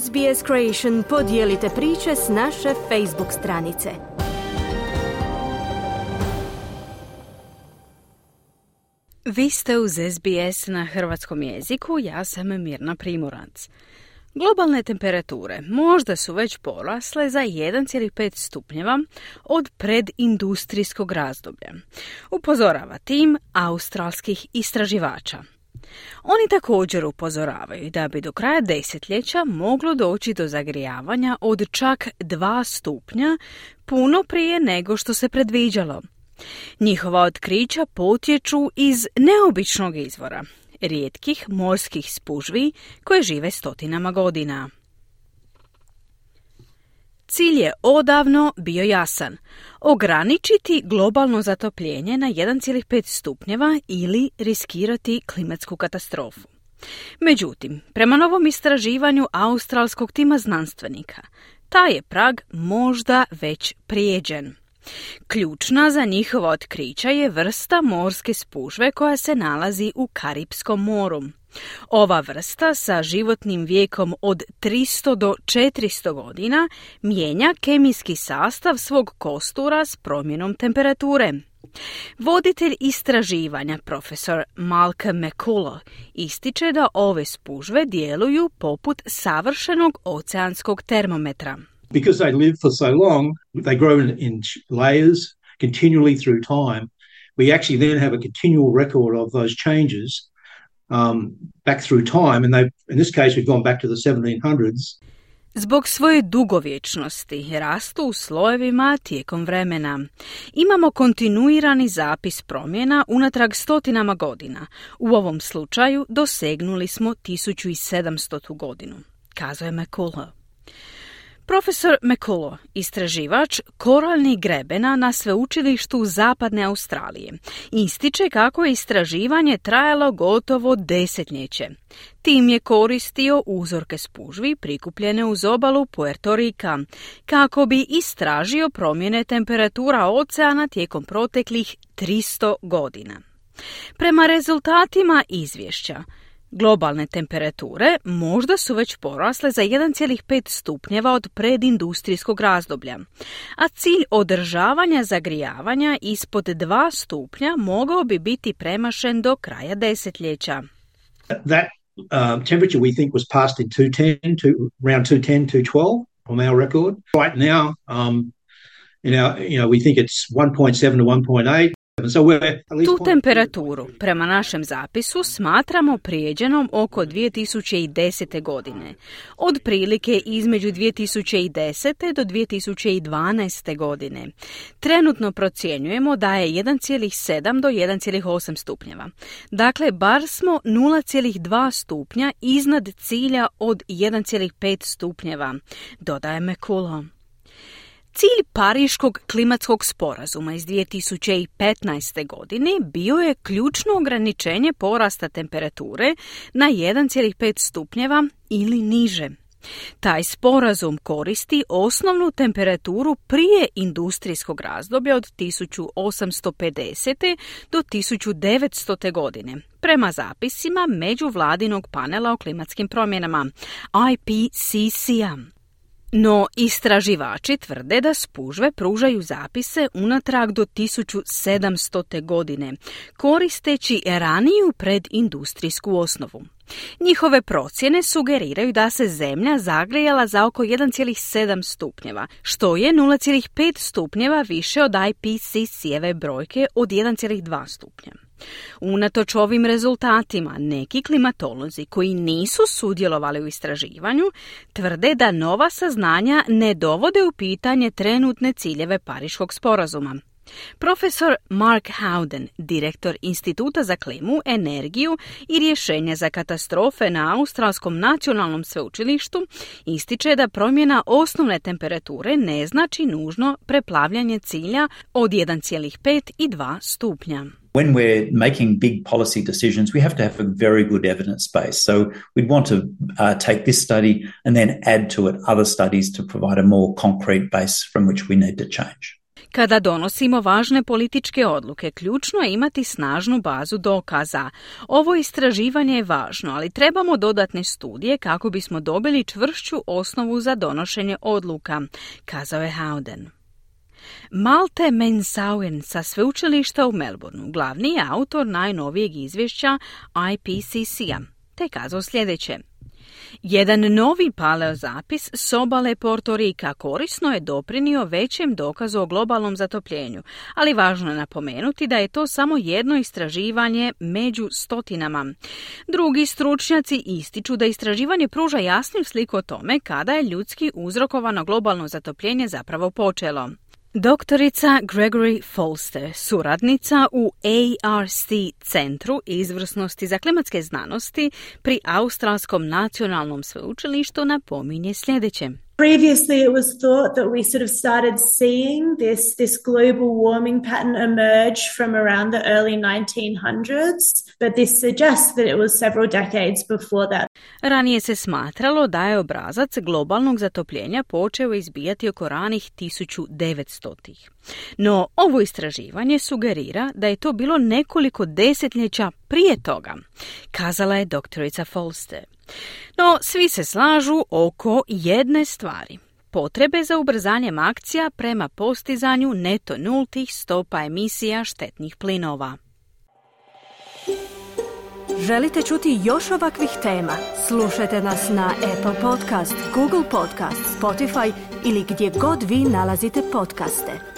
SBS Creation podijelite priče s naše Facebook stranice. Vi ste uz SBS na hrvatskom jeziku, ja sam Mirna Primorac. Globalne temperature možda su već porasle za 1,5 stupnjeva od predindustrijskog razdoblja. Upozorava tim australskih istraživača. Oni također upozoravaju da bi do kraja desetljeća moglo doći do zagrijavanja od čak 2 stupnja puno prije nego što se predviđalo. Njihova otkrića potječu iz neobičnog izvora, rijetkih morskih spužvi koje žive stotinama godina. Cilj je odavno bio jasan. Ograničiti globalno zatopljenje na 1,5 stupnjeva ili riskirati klimatsku katastrofu. Međutim, prema novom istraživanju australskog tima znanstvenika, taj je prag možda već prijeđen. Ključna za njihova otkrića je vrsta morske spužve koja se nalazi u Karipskom moru. Ova vrsta sa životnim vijekom od 300 do 400 godina mijenja kemijski sastav svog kostura s promjenom temperature. Voditelj istraživanja, profesor Malcolm McCullough, ističe da ove spužve djeluju poput savršenog oceanskog termometra. Because they live for so long, they grow in, in layers continually through time. We actually then have a continual record of those changes um, back through time. And they, in this case, we've gone back to the 1700s. Zbog svoje dugovječnosti rastu u slojevima tijekom vremena. Imamo kontinuirani zapis promjena unatrag stotinama godina. U ovom slučaju dosegnuli smo 1700. godinu, kazuje McCullough. Profesor McCullough, istraživač koralnih grebena na sveučilištu Zapadne Australije, ističe kako je istraživanje trajalo gotovo desetljeće. Tim je koristio uzorke spužvi prikupljene uz obalu Puerto Rika, kako bi istražio promjene temperatura oceana tijekom proteklih 300 godina. Prema rezultatima izvješća, Globalne temperature možda su već porasle za 1,5 stupnjeva od predindustrijskog razdoblja, a cilj održavanja zagrijavanja ispod 2 stupnja mogao bi biti premašen do kraja desetljeća. That um, temperature we think was passed in 210 to around 210 212 from our record. Right now um, in our, you know, we think it's 1.7 to 1.8. Tu temperaturu, prema našem zapisu, smatramo prijeđenom oko 2010. godine, od prilike između 2010. do 2012. godine. Trenutno procjenjujemo da je 1,7 do 1,8 stupnjeva. Dakle, bar smo 0,2 stupnja iznad cilja od 1,5 stupnjeva, dodaje Mekulo. Cilj Pariškog klimatskog sporazuma iz 2015. godine bio je ključno ograničenje porasta temperature na 1,5 stupnjeva ili niže. Taj sporazum koristi osnovnu temperaturu prije industrijskog razdoblja od 1850. do 1900. godine, prema zapisima međuvladinog panela o klimatskim promjenama IPCC-a. No, istraživači tvrde da spužve pružaju zapise unatrag do 1700. godine, koristeći raniju predindustrijsku osnovu. Njihove procjene sugeriraju da se zemlja zagrijala za oko 1,7 stupnjeva, što je 0,5 stupnjeva više od IPCC-eve brojke od 1,2 stupnja. Unatoč ovim rezultatima, neki klimatolozi koji nisu sudjelovali u istraživanju tvrde da nova saznanja ne dovode u pitanje trenutne ciljeve Pariškog sporazuma. Profesor Mark Howden, direktor Instituta za klimu, energiju i rješenja za katastrofe na Australskom nacionalnom sveučilištu, ističe da promjena osnovne temperature ne znači nužno preplavljanje cilja od 1,5 i 2 stupnja. When we're making big policy decisions, we have to have a very good evidence base. So we'd want to uh, take this study and then add to it other studies to provide a more concrete base from which we need to change. Kada donosimo važne političke odluke, ključno je imati snažnu bazu dokaza. Ovo istraživanje je važno, ali trebamo dodatne studije kako bismo dobili čvršću osnovu za donošenje odluka, kazao je Howden. Malte Mensauen sa sveučilišta u Melbourneu glavni je autor najnovijeg izvješća IPCC-a, te kazao sljedeće. Jedan novi paleozapis s obale Porto Rika korisno je doprinio većem dokazu o globalnom zatopljenju, ali važno je napomenuti da je to samo jedno istraživanje među stotinama. Drugi stručnjaci ističu da istraživanje pruža jasniju sliku o tome kada je ljudski uzrokovano globalno zatopljenje zapravo počelo. Doktorica Gregory Folster, suradnica u ARC Centru izvrsnosti za klimatske znanosti pri Australskom nacionalnom sveučilištu napominje sljedeće. Previously, it was thought that we sort of started seeing this, this global warming pattern emerge from around the early 1900s, but this suggests that it was several decades before that. Ranije se smatralo da je obrazac globalnog zatopljenja počeo izbijati oko ranih 1900-ih. No, ovo istraživanje sugerira da je to bilo nekoliko desetljeća prije toga, kazala je doktorica Folster. No, svi se slažu oko jedne stvari. Potrebe za ubrzanjem akcija prema postizanju neto nultih stopa emisija štetnih plinova. Želite čuti još ovakvih tema? Slušajte nas na Apple Podcast, Google Podcast, Spotify ili gdje god vi nalazite podcaste.